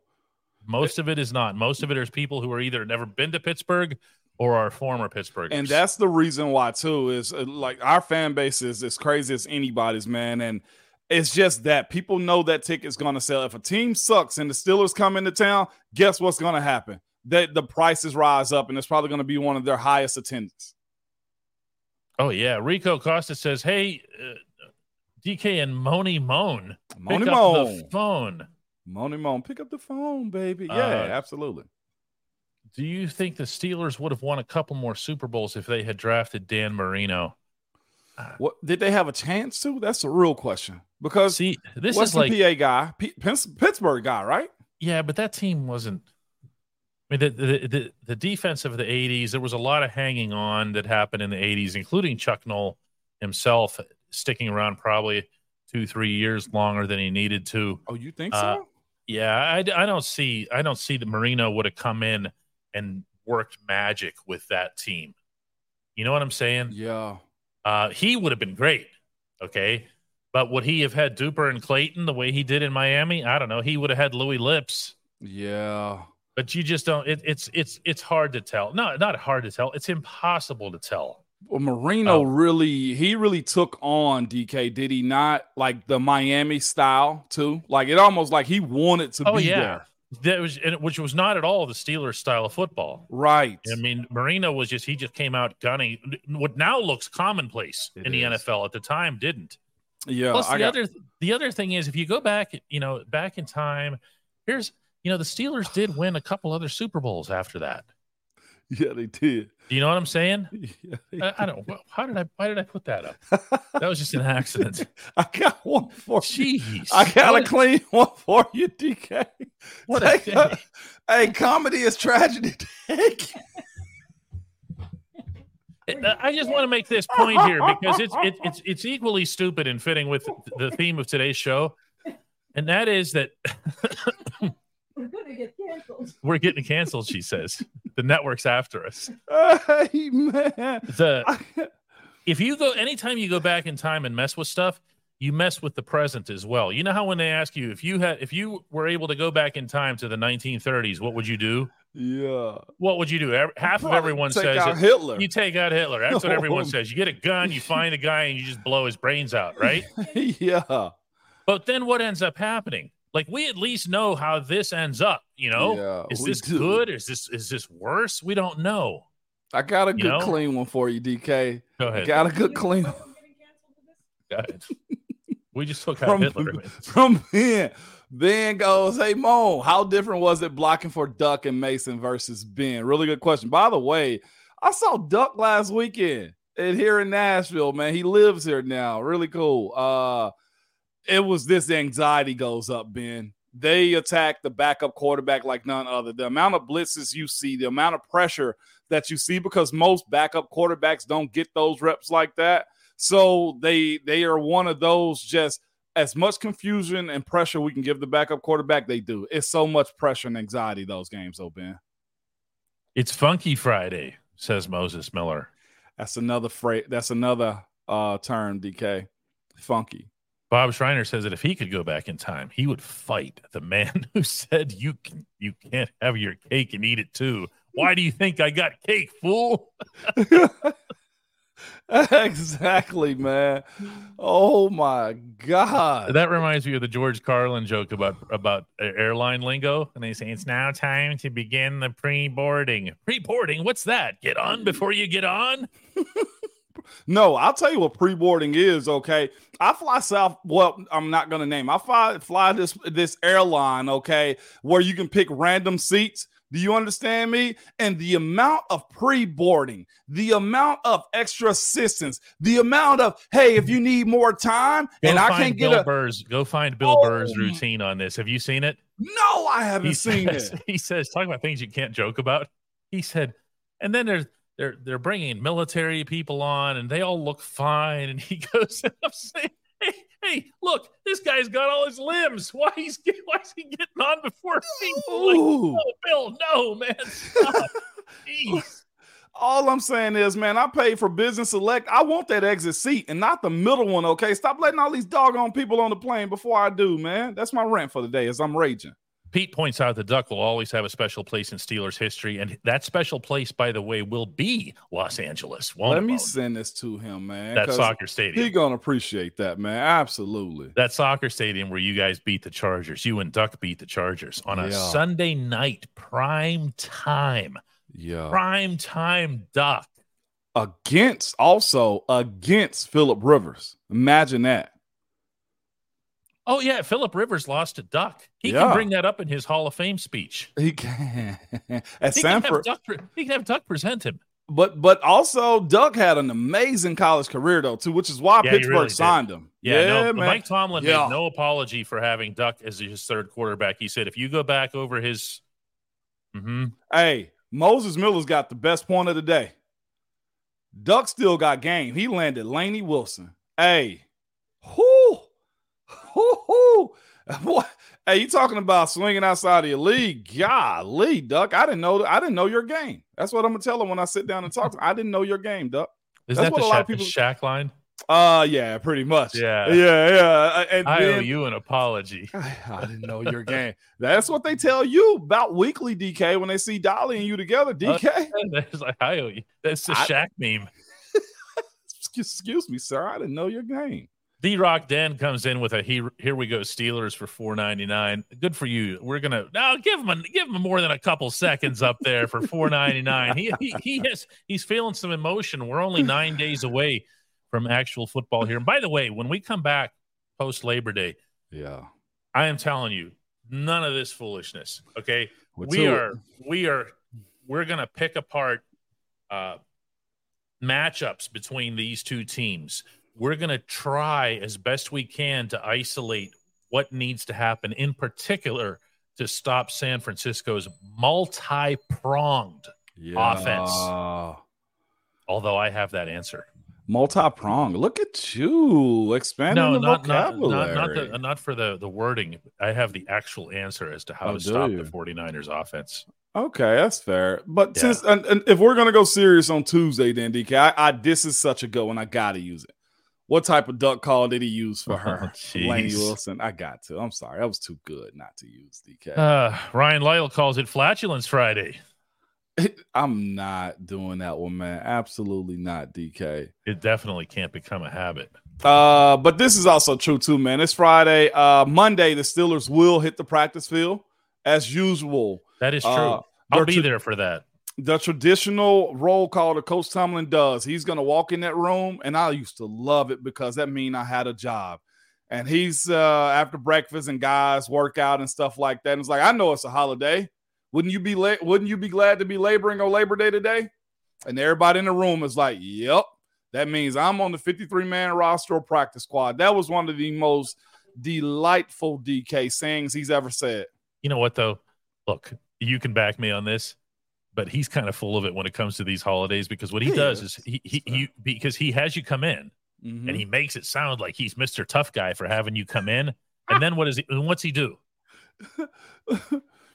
Most of it is not. Most of it is people who are either never been to Pittsburgh or are former Pittsburghers. And that's the reason why too is uh, like our fan base is as crazy as anybody's, man. And it's just that people know that ticket's going to sell. If a team sucks and the Steelers come into town, guess what's going to happen? That the prices rise up, and it's probably going to be one of their highest attendance. oh yeah, Rico Costa says, "Hey, uh, DK and Moni Moan, up Moan, the phone. Money Moan, pick up the phone, baby. Yeah, Uh, absolutely. Do you think the Steelers would have won a couple more Super Bowls if they had drafted Dan Marino?" What did they have a chance to? That's a real question because See, this is like the PA guy, P- Pitts- Pittsburgh guy, right? Yeah, but that team wasn't. I mean, the, the the the defense of the '80s. There was a lot of hanging on that happened in the '80s, including Chuck Noll himself sticking around probably two, three years longer than he needed to. Oh, you think Uh, so? Yeah, I, I don't see I don't see that Marino would have come in and worked magic with that team. You know what I'm saying? Yeah. Uh, he would have been great. Okay. But would he have had Duper and Clayton the way he did in Miami? I don't know. He would have had Louis Lipps. Yeah. but you just don't it, it's it's it's hard to tell no not hard to tell it's impossible to tell Well, Marino Oh. really, he really took on DK, did he not? Like the Miami style too. Like it almost like he wanted to oh be yeah there. That was and which was not at all the steelers style of football Right. i mean marino was just he just came out gunning what now looks commonplace It in the nfl at the time didn't yeah. plus the got- other the other thing is if you go back you know back in time here's you know the steelers did win a couple other super bowls after that *laughs* Yeah, they did. You know what I'm saying? *laughs* Yeah, I, I don't. How did I? Why did I put that up? *laughs* That was just an accident. I got one for you. Jeez. I got a What- clean one for you, DK. What a Take a- day. hey, comedy is tragedy. Take it. Uh, I just want to make this point here because it's it, it's it's equally stupid and fitting with the theme of today's show, and that is that We're gonna get canceled. we're getting canceled. She says the network's after us. *laughs* Hey, man. The *laughs* if you go anytime you go back in time and mess with stuff, you mess with the present as well. You know how when they ask you if you had if you were able to go back in time to the 1930s, what would you do? yeah. What would you do? Half of everyone take says out it- Hitler. you take out Hitler. That's what *laughs* oh. everyone Oh. says. You get a gun, you find a guy, and you just blow his brains out, right? yeah. But then what ends up happening? Like we at least know how this ends up. You know, Yeah, is this do. good? Is this is this worse? We don't know. I got a You good know? clean one for you, DK. Go I ahead. got a good clean From getting canceled with this? Go ahead. *laughs* We just took out from, Hitler. *laughs* from Ben. Ben goes, Hey Mo, how different was it blocking for Duck and Mason versus Ben? Really good question. By the way, I saw Duck last weekend and here in Nashville, man. He lives here now. Really cool. Uh it was this anxiety goes up, Ben. They attack the backup quarterback like none other. The amount of blitzes you see, the amount of pressure that you see, because most backup quarterbacks don't get those reps like that. So they they are one of those just as much confusion and pressure we can give the backup quarterback, they do. It's so much pressure and anxiety those games, though, Ben. It's Funky Friday, says Moses Miller. That's another phrase. That's another uh term, DK. Funky. Bob Schreiner says that if he could go back in time, he would fight the man *laughs* who said you can you can't have your cake and eat it too. Why do you think I got cake, fool? *laughs* exactly, man. Oh my god. That reminds me of the George Carlin joke about about airline lingo, and they say it's now time to begin the pre-boarding. Pre-boarding, what's that? Get on before you get on. *laughs* No, I'll tell you what pre-boarding is. Okay, I fly south. Well, I'm not gonna name. I fly fly this this airline. Okay, where you can pick random seats. Do you understand me? And the amount of pre-boarding, the amount of extra assistance, the amount of hey, if you need more time, Go and I can't Bill get a Burr's. Go find Bill Oh. Burr's routine on this. Have you seen it? no, I haven't he seen says, it. *laughs* He says, talking about things you can't joke about. He said, and then there's they're they're bringing military people on, and they all look fine. And he *laughs* goes, I'm saying, hey, hey, look, this guy's got all his limbs. Why he's get, why is he getting on before me? *laughs* Like, no, Bill, no, man, stop. *laughs* Jeez. All I'm saying is, man, I paid for business select. I want that exit seat and not the middle one. Okay, stop letting all these doggone people on the plane before I do, man. That's my rant for the day. As I'm raging. Pete points out the Duck will always have a special place in Steelers history, and that special place, by the way, will be Los Angeles. Let me send this to him, man. That soccer stadium. He gonna appreciate that, man. Absolutely. that soccer stadium where you guys beat the Chargers. You and Duck beat the Chargers on a Yeah. Sunday night, prime time, Yeah. prime time Duck. Against also against Philip Rivers. Imagine that. Oh yeah, Philip Rivers lost to Duck. He Yeah. can bring that up in his Hall of Fame speech. He can *laughs* at He can, have Sanford. Duck, pre- he can have Duck present him. But but also Duck had an amazing college career though too, which is why Yeah, Pittsburgh really did. signed him. Yeah, no, man. Mike Tomlin Yeah. made no apology for having Duck as his third quarterback. He said, if you go back over his, Mhm. Hey, Moses Miller's got the best point of the day. Duck still got game. He landed Lainey Wilson. Hey, whoo. What? *laughs* Hey, you talking about swinging outside of your league? Golly, Duck. I didn't know. I didn't know your game. That's what I'm gonna tell him when I sit down and talk. to him. I didn't know your game, Duck. is That's that what the a lot Sha- of people- Shaq line? Uh, yeah, pretty much. Yeah. yeah, yeah. Uh, And I owe you an apology. *laughs* I didn't know your game. That's what they tell you about weekly DK when they see Dolly and you together. DK, *laughs* That's like I owe you. That's the I- Shaq meme. excuse me, sir. I didn't know your game. D Rock Dan comes in with a here, here we go Steelers for four ninety nine. Good for you. We're gonna now give him a, give him more than a couple seconds up there for four ninety nine. He, he he has he's feeling some emotion. We're only nine days away from actual football here. And by the way, when we come back post Labor Day, Yeah. I am telling you, none of this foolishness. Okay, We're we are we are we're gonna pick apart uh, matchups between these two teams. We're gonna try as best we can to isolate what needs to happen, in particular, to stop San Francisco's multi-pronged Offense. Although I have that answer. Multi pronged. Look at you expanding No, the not not, vocabulary. not not the, not for the the wording. I have the actual answer as to how Oh, to stop you? the 49ers offense. Okay, that's fair. But Yeah. since and, and if we're gonna go serious on Tuesday, then DK, I, I this is such a good one. I gotta use it. What type of duck call did he use for her? *laughs* Oh, Lainey. Wilson. I got to. I'm sorry. That was too good not to use DK. Uh, Ryan Lytle calls it Flatulence Friday. *laughs* I'm not doing that one, man. Absolutely not, DK. It definitely can't become a habit. Uh, but this is also true too, man. It's Friday. Uh, Monday, the Steelers will hit the practice field as usual. That is true. Uh, I'll be tr- there for that. The traditional roll call that Coach Tomlin does. He's gonna walk in that room, and I used to love it because that mean I had a job. And he's uh after breakfast and guys work out and stuff like that. And it's like, I know it's a holiday. Wouldn't you be la- wouldn't you be glad to be laboring on Labor Day today? And everybody in the room is like, Yep. That means I'm on the 53 man roster or practice squad. That was one of the most delightful DK sayings he's ever said. You know what though? Look, you can back me on this, but he's kind of full of it when it comes to these holidays because what he He does is. is he, he, he because he has you come in Mhm. and he makes it sound like he's Mr. Tough Guy for having you come in. *laughs* And then what is he And what's he do?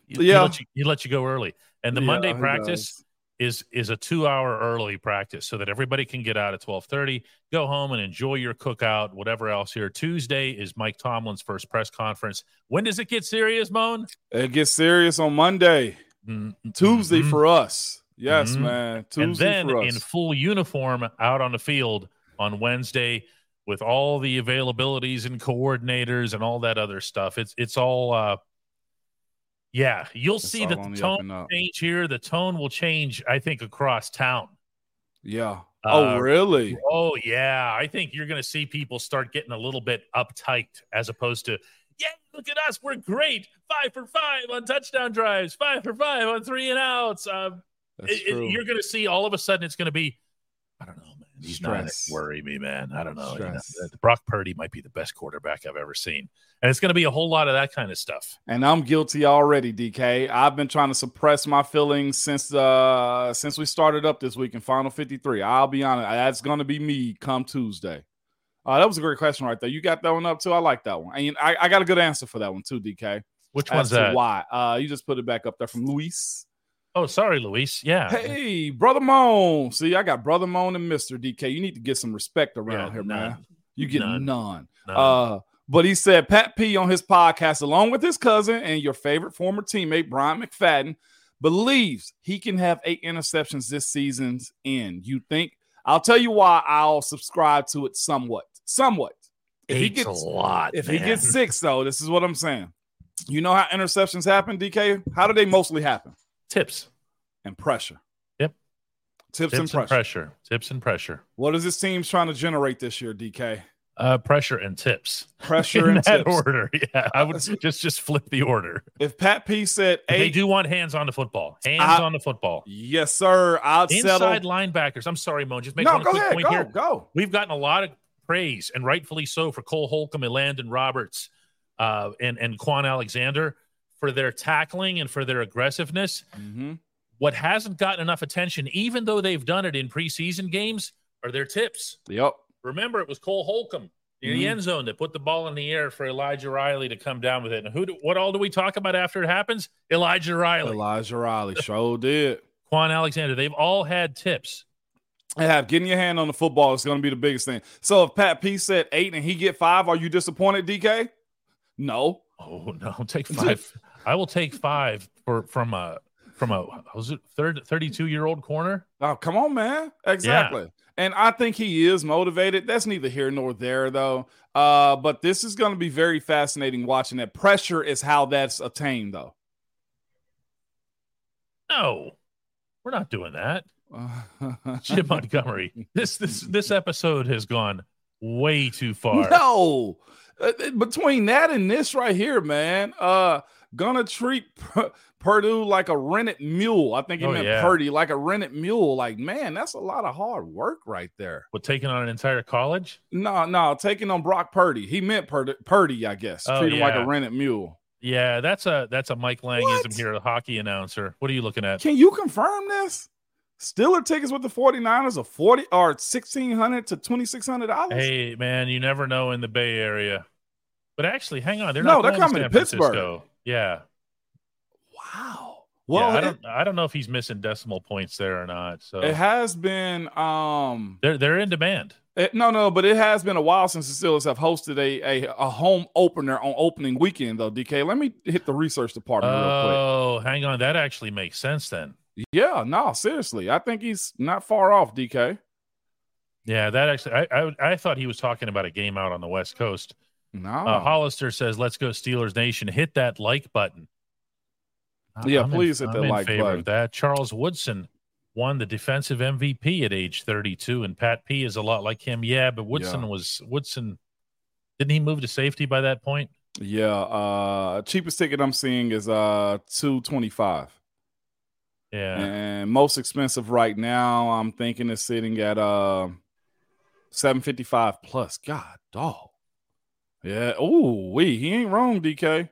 He, he Yeah. lets you, he lets you go early. And the Yeah, Monday practice does. is is a two hour early practice so that everybody can get out at 1230 go home and enjoy your cookout whatever else here tuesday is mike tomlin's first press conference when does it get serious moan It gets serious on Monday. Mm, Tuesday for us. Yes, Mhm. man. Tuesday and then for us. in full uniform out on the field on wednesday with all the availabilities and coordinators and all that other stuff it's it's all uh yeah you'll It's see that the tone change here the tone will change i think across town yeah. Uh, oh, really? Oh yeah, I think you're going to see people start getting a little bit uptight as opposed to, yeah, look at us, we're great, five for five on touchdown drives, five for five on three and outs. Um, it- it- you're going to see all of a sudden it's going to be, I don't know, man. He's Stress. not worry me, man. I don't know. You know, Brock Purdy might be the best quarterback I've ever seen, and it's going to be a whole lot of that kind of stuff. and I'm guilty already, DK. I've been trying to suppress my feelings since uh since we started up this week in Final 53. I'll be honest, that's gonna be me come Tuesday. Uh, that was a great question right there. You got that one up too. I like that one, and you- I, I got a good answer for that one too, DK. Which one's that? Why? Uh, you just put it back up there from Luis. Oh, sorry, Luis. Yeah. Hey, brother Moan. See, I got brother Moan and Mister DK. You need to get some respect around Yeah, here, none. man. You get None. none. No. Uh, but he said Pat P on his podcast, along with his cousin and your favorite former teammate Bryant McFadden, believes he can have eight interceptions this season's end. You think? I'll tell you why. I'll subscribe to it somewhat. Somewhat. If he gets a lot. if he gets six, though, this is what I'm saying. You know how interceptions happen, DK? How do they mostly happen? tips, And pressure. Yep. Tips, tips and and pressure. pressure, tips and pressure. What is this team trying to generate this year, DK? Uh, pressure and tips. Pressure *laughs* in and that tips. order. Yeah, I would *laughs* just just flip the order. If Pat P said They eight, do want hands on the football. Hands I- on the football. yes, sir. I'd Inside settle. linebackers. I'm sorry, Mo. Just make No, one quick ahead. point Go, here. go. We've gotten a lot of praise, and rightfully so, for Cole Holcomb and Landon Roberts uh, and and Kwon Alexander for their tackling and for their aggressiveness. Mm-hmm. What hasn't gotten enough attention, even though they've done it in preseason games, are their tips. Yep. Remember, it was Cole Holcomb near the Mhm. end zone that put the ball in the air for Elijah Riley to come down with it. And who? Do, what all do we talk about after it happens? Elijah Riley, Elijah Riley sure did. Kwon Alexander. They've all had tips. Have getting your hand on the football is going to be the biggest thing. So if Pat P said eight and he get five, are you disappointed, DK? No. Oh no, take *laughs* five. I will take five for from a from a was it third 32 year old corner. Oh, come on, man. Exactly. And I think he is motivated. That's neither here nor there, though. Uh, but this is going to be very fascinating watching that. Pressure is how that's attained, though. No, we're not doing that. Jim *laughs* Montgomery. This this this episode has gone way too far. No. Uh, Between that and this right here, man, uh, gonna treat P- Purdue like a rented mule. I think he Oh, meant yeah. Purdy like a rented mule. Like, man, that's a lot of hard work right there. With taking on an entire college? No, no, taking on Brock Purdy. He meant Purdy, Purdy I guess. Oh, Treat him like a rented mule. Yeah, that's a that's a Mike Langism What? here, a hockey announcer. What are you looking at? Can you confirm this? Steeler tickets with the 49ers are 40 or 1600 to 2600 dollars. Hey man, you never know in the Bay Area. But actually, hang on, they're No, not they're coming to to Pittsburgh. Francisco. Yeah. Wow. Well, Well, I it, don't I don't know if he's missing decimal points there or not. So it has been um they're they're in demand. it- no no, but it has been a while since the Steelers have hosted a, a a home opener on opening weekend though. DK, let me hit the research department real Oh, hang on. That actually makes sense then. Yeah, no, seriously, I think he's not far off. DK. Yeah, that actually I I, I thought he was talking about a game out on the West Coast. No, Uh, Hollister says, "Let's go Steelers Nation. Hit that like button." Yeah, I'm in- please hit I'm that in like button. That Charles Woodson won the defensive MVP at age 32, and Pat P is a lot like him. Yeah, but Woodson Yeah. was Woodson. Didn't he move to safety by that point? yeah. Uh, cheapest ticket I'm seeing is uh two twenty five. Yeah, And most expensive right now, I'm thinking is sitting at uh 755 plus. God dog. Yeah. Oh, we he ain't wrong, DK.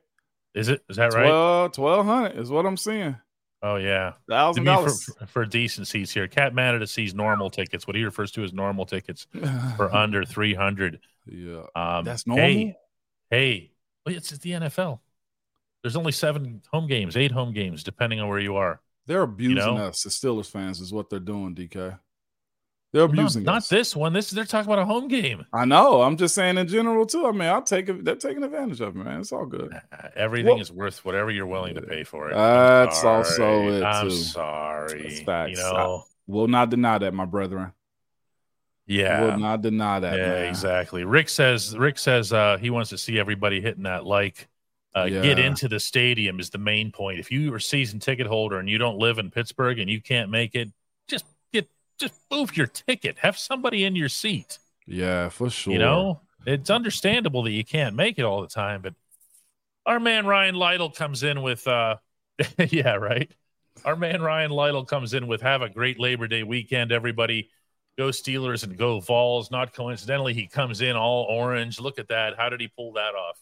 is it? Is that right? 12, 1200 is what I'm seeing. oh yeah. Thousand me, for, dollars. for decent seats here, Cat Manada sees normal tickets. What he refers to as normal tickets *sighs* for under 300. Yeah. Um, That's normal? Hey, hey, well, it's the NFL. There's only seven home games, eight home games, depending on where you are. They're abusing know? us, the Steelers fans, is what they're doing, DK. They're No, abusing not us. this one. This they're talking about a home game. I know. I'm just saying in general too. I mean, I'll take it. They're taking advantage of it, man. It's all good. Uh, Everything Well- is worth whatever you're willing to pay for it. That's also it, I'm sorry. That's facts. You know, Will not deny that, my brethren. yeah. Will not deny that. yeah, man. exactly. Rick says Rick says uh, he wants to see everybody hitting that like. Uh, Get into the stadium is the main point. If you are a season ticket holder and you don't live in Pittsburgh and you can't make it, just get just move your ticket. Have somebody in your seat. Yeah, for sure. You know, it's understandable that you can't make it all the time, but our man Ryan Lytle comes in with, uh, *laughs* yeah, right. Our man Ryan Lytle comes in with have a great Labor Day weekend, everybody. Go Steelers and go Vols. Not coincidentally, he comes in all orange. Look at that. How did he pull that off?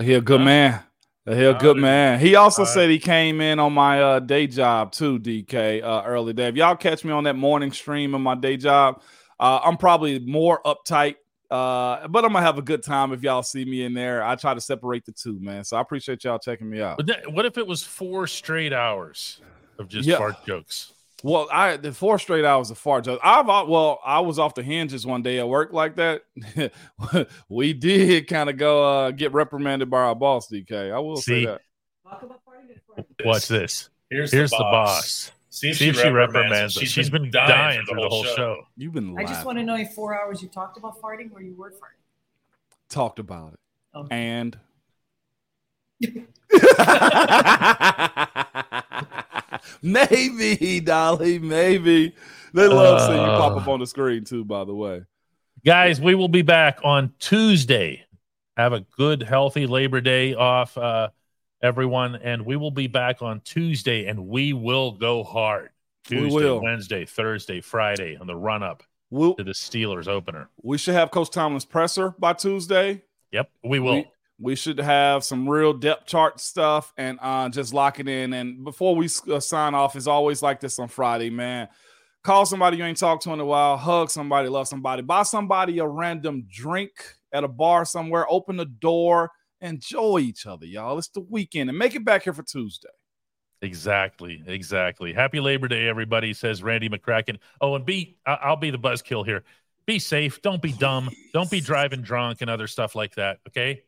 he a good Huh? man. He a How good man. He also said he came in on my uh, day job too, DK, uh, early day. If y'all catch me on that morning stream of my day job, uh, I'm probably more uptight, uh, but I'm gonna have a good time if y'all see me in there. I try to separate the two, man. So I appreciate y'all checking me out. But that, what if it was four straight hours of just Yeah. fart jokes? Well, I the four straight hours of fart jokes. I've well, I was off the hinges one day at work like that. *laughs* we did kind of go uh, get reprimanded by our boss, DK. I will See? say that. Talk about farting at Friday. Watch this. Here's, Here's the boss. See if, See if she reprimands us. She's been dying through the whole show. You've been I just want to know in four hours you talked about farting or you were farting. talked about it. Okay. And *laughs* *laughs* *laughs* maybe, Dolly, maybe. They love seeing you pop Uh. up on the screen too, by the way. Guys, we will be back on Tuesday. Have a good, healthy Labor Day off, uh, everyone. And we will be back on Tuesday and we will go hard. Tuesday. Wednesday, Thursday, Friday on the run up We'll, to the Steelers opener. we should have Coach Tomlin's presser by Tuesday. Yep, we will. We, we should have some real depth chart stuff and uh, just lock it in. And before we uh, sign off, is always like this on Friday, man. Call somebody you ain't talked to in a while, hug somebody, love somebody, buy somebody a random drink at a bar somewhere, open the door, enjoy each other, y'all. It's the weekend and make it back here for Tuesday. Exactly, exactly. Happy Labor Day, everybody, says Randy McCracken. Oh, and be I'll be the buzzkill here. Be safe. Don't be dumb. Don't be driving drunk and other stuff like that. Okay.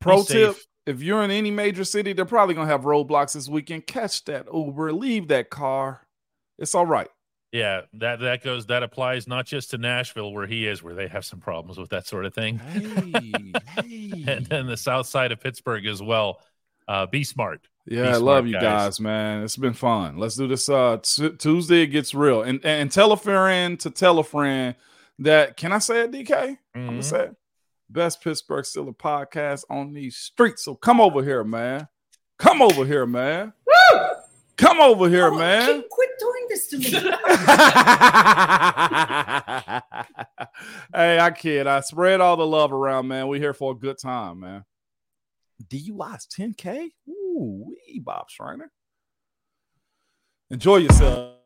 Pro tip if you're in any major city, they're probably going to have roadblocks this weekend. Catch that Uber, leave that car. It's all right. Yeah, that that goes that applies not just to Nashville where he is, where they have some problems with that sort of thing, Hey, *laughs* hey. and then the south side of Pittsburgh as well. Uh, be smart. Yeah, Be I smart, love you guys. guys. man. It's been fun. Let's do this. Uh, t- Tuesday it gets real, and and tell a friend to tell a friend that. Can I say it, DK? I'm gonna say it. Best Pittsburgh Steelers podcast on these streets. So come over here, man. Come over here, man. Come over here, Oh, man. Keep, quit doing this to me. *laughs* hey, I kid. I spread all the love around, man. We here for a good time, man. DUI's 10K? Ooh, wee, Bob Schreiner. Enjoy yourself.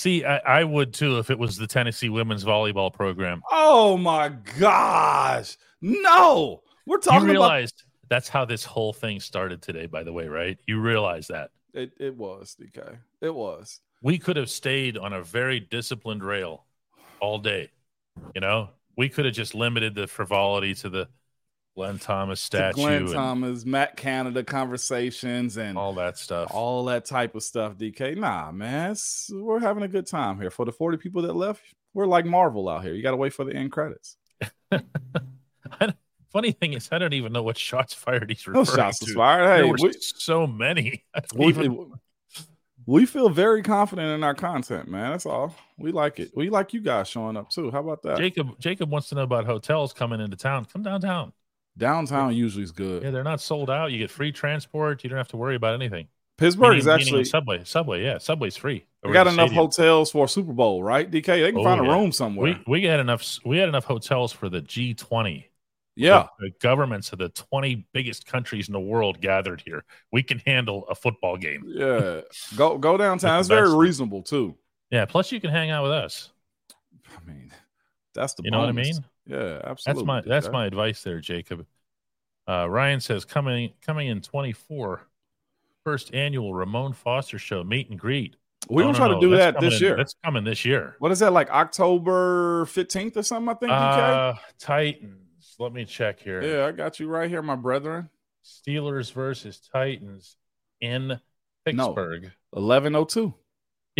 See, I, I would too if it was the Tennessee women's volleyball program. Oh my gosh. No. We're You talking about realized that's how this whole thing started today, by the way, right? You realize that it, it was, DK. It was. we could have stayed on a very disciplined rail all day. You know, we could have just limited the frivolity to the Glenn Thomas statue Glenn Thomas, Matt Canada conversations and all that stuff. all that type of stuff, DK. Nah, man, we're having a good time here. For the 40 people that left, we're like Marvel out here. You got to wait for the end credits. *laughs* Funny thing is, I don't even know what shots fired he's No referring shots to. fired. There Hey, were we, so many. *laughs* We, even- we feel very confident in our content, man. That's all. We like it. We like you guys showing up too. How about that? Jacob Jacob wants to know about hotels coming into town. Come downtown. Downtown usually is good. Yeah, they're not sold out. You get free transport. You don't have to worry about anything. Pittsburgh Meaning- is actually subway. Subway, yeah, subway's free. we got enough stadium. hotels for a Super Bowl, right? DK, they can Oh, find a room somewhere. We we had enough. We had enough hotels for the G twenty. yeah, the governments of the twenty biggest countries in the world gathered here. We can handle a football game. yeah. Go go downtown. It's very reasonable too. Yeah. Plus, you can hang out with us. I mean, that's the You know what I mean? Yeah, absolutely. That's my that's DK. my advice there, Jacob. Uh, Ryan says coming coming in 24, first annual Ramon Foster show meet and greet. We're No, gonna no, try no, to do that this in- year. That's coming this year. What is that like October 15th or something? I think? Uh, Titans. Let me check here. Yeah, I got you right here, my brethren. Steelers versus Titans in Pittsburgh. 1102.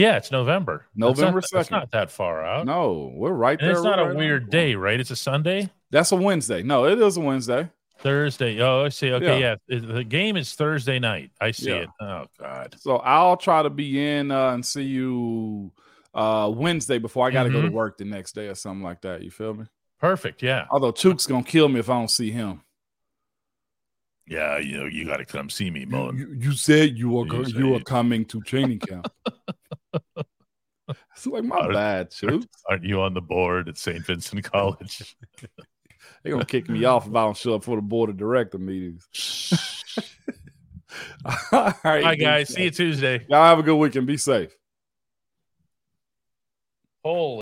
Yeah, it's November. November 2nd. not that far out. No, we're right and there. it's not right a weird the day, right? It's a Sunday, That's a Wednesday. No, it is a Wednesday. Thursday. Oh, I see. Okay, yeah. Yeah. The game is Thursday night. I see Yeah. it. Oh God. So I'll try to be in uh, and see you uh, Wednesday before I got to go to work the next day or something like that. You feel me? Perfect. Yeah. Although Chook's gonna kill me if I don't see him yeah, you know, you got to come see me, Mo. You, you, said you were you, you were coming to training camp. *laughs* it's like my aren't, bad, aren't, aren't, you on the board at St. Vincent College? *laughs* They're gonna kick me off if I don't show up for the board of director meetings. *laughs* All right, guys. See you Tuesday. Y'all have a good weekend. Be safe. Holy.